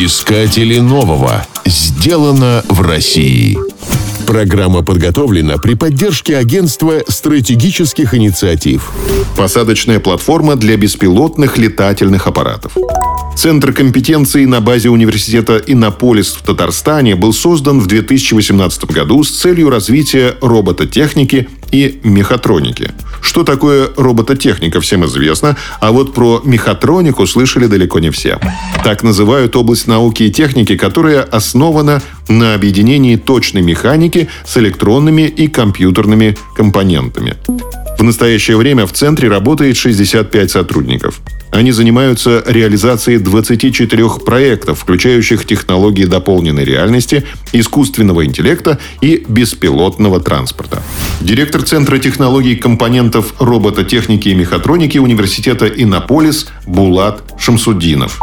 Искатели нового. Сделано в России. Программа подготовлена при поддержке Агентства стратегических инициатив. Посадочная платформа для беспилотных летательных аппаратов. Центр компетенции на базе университета Иннополис в Татарстане был создан в 2018 году с целью развития робототехники и мехатроники. Что такое робототехника, всем известно, а вот про мехатронику слышали далеко не все. Так называют область науки и техники, которая основана на объединении точной механики с электронными и компьютерными компонентами. В настоящее время в центре работает 65 сотрудников. Они занимаются реализацией 24 проектов, включающих технологии дополненной реальности, искусственного интеллекта и беспилотного транспорта. Директор Центра технологий компонентов робототехники и мехатроники Университета Иннополис Булат Шамсуддинов.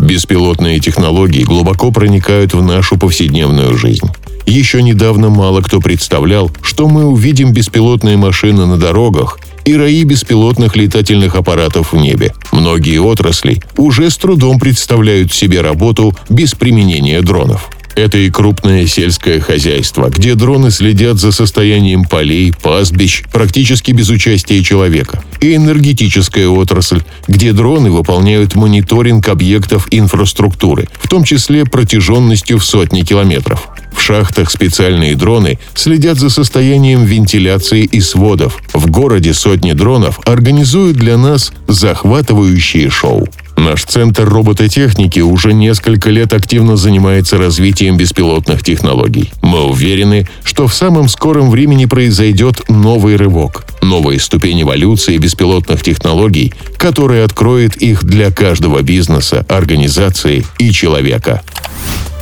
Беспилотные технологии глубоко проникают в нашу повседневную жизнь. Еще недавно мало кто представлял, что мы увидим беспилотные машины на дорогах и раи беспилотных летательных аппаратов в небе. Многие отрасли уже с трудом представляют себе работу без применения дронов. Это и крупное сельское хозяйство, где дроны следят за состоянием полей, пастбищ, практически без участия человека. И энергетическая отрасль, где дроны выполняют мониторинг объектов инфраструктуры, в том числе протяженностью в сотни километров. Шахтах специальные дроны следят за состоянием вентиляции и сводов. В городе сотни дронов организуют для нас захватывающие шоу. Наш центр робототехники уже несколько лет активно занимается развитием беспилотных технологий. Мы уверены, что в самом скором времени произойдет новый рывок, новая ступень эволюции беспилотных технологий, которая откроет их для каждого бизнеса, организации и человека.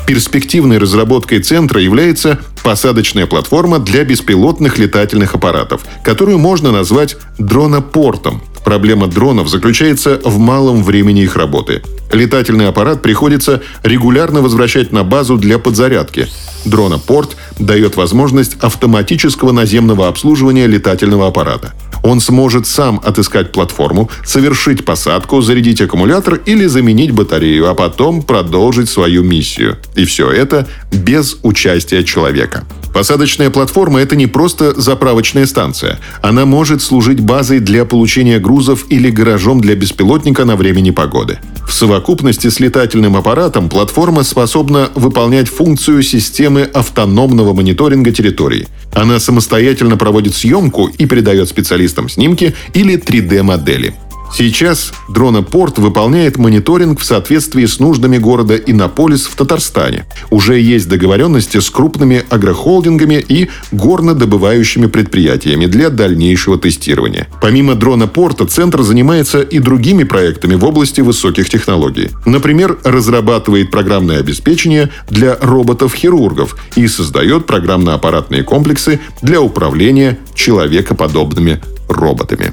Перспективной разработкой центра является посадочная платформа для беспилотных летательных аппаратов, которую можно назвать дронопортом. Проблема дронов заключается в малом времени их работы. Летательный аппарат приходится регулярно возвращать на базу для подзарядки. Дронопорт дает возможность автоматического наземного обслуживания летательного аппарата. Он сможет сам отыскать платформу, совершить посадку, зарядить аккумулятор или заменить батарею, а потом продолжить свою миссию. И все это без участия человека. Посадочная платформа – это не просто заправочная станция. Она может служить базой для получения грузов или гаражом для беспилотника на время непогоды. В совокупности с летательным аппаратом платформа способна выполнять функцию системы автономного мониторинга территории. Она самостоятельно проводит съемку и передает специалистам снимки или 3D-модели. Сейчас дронопорт выполняет мониторинг в соответствии с нуждами города Иннополис в Татарстане. Уже есть договоренности с крупными агрохолдингами и горнодобывающими предприятиями для дальнейшего тестирования. Помимо дронопорта, центр занимается и другими проектами в области высоких технологий. Например, разрабатывает программное обеспечение для роботов-хирургов и создает программно-аппаратные комплексы для управления человекоподобными роботами.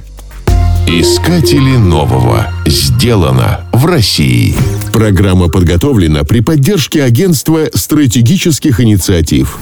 Искатели нового. Сделано в России. Программа подготовлена при поддержке Агентства стратегических инициатив.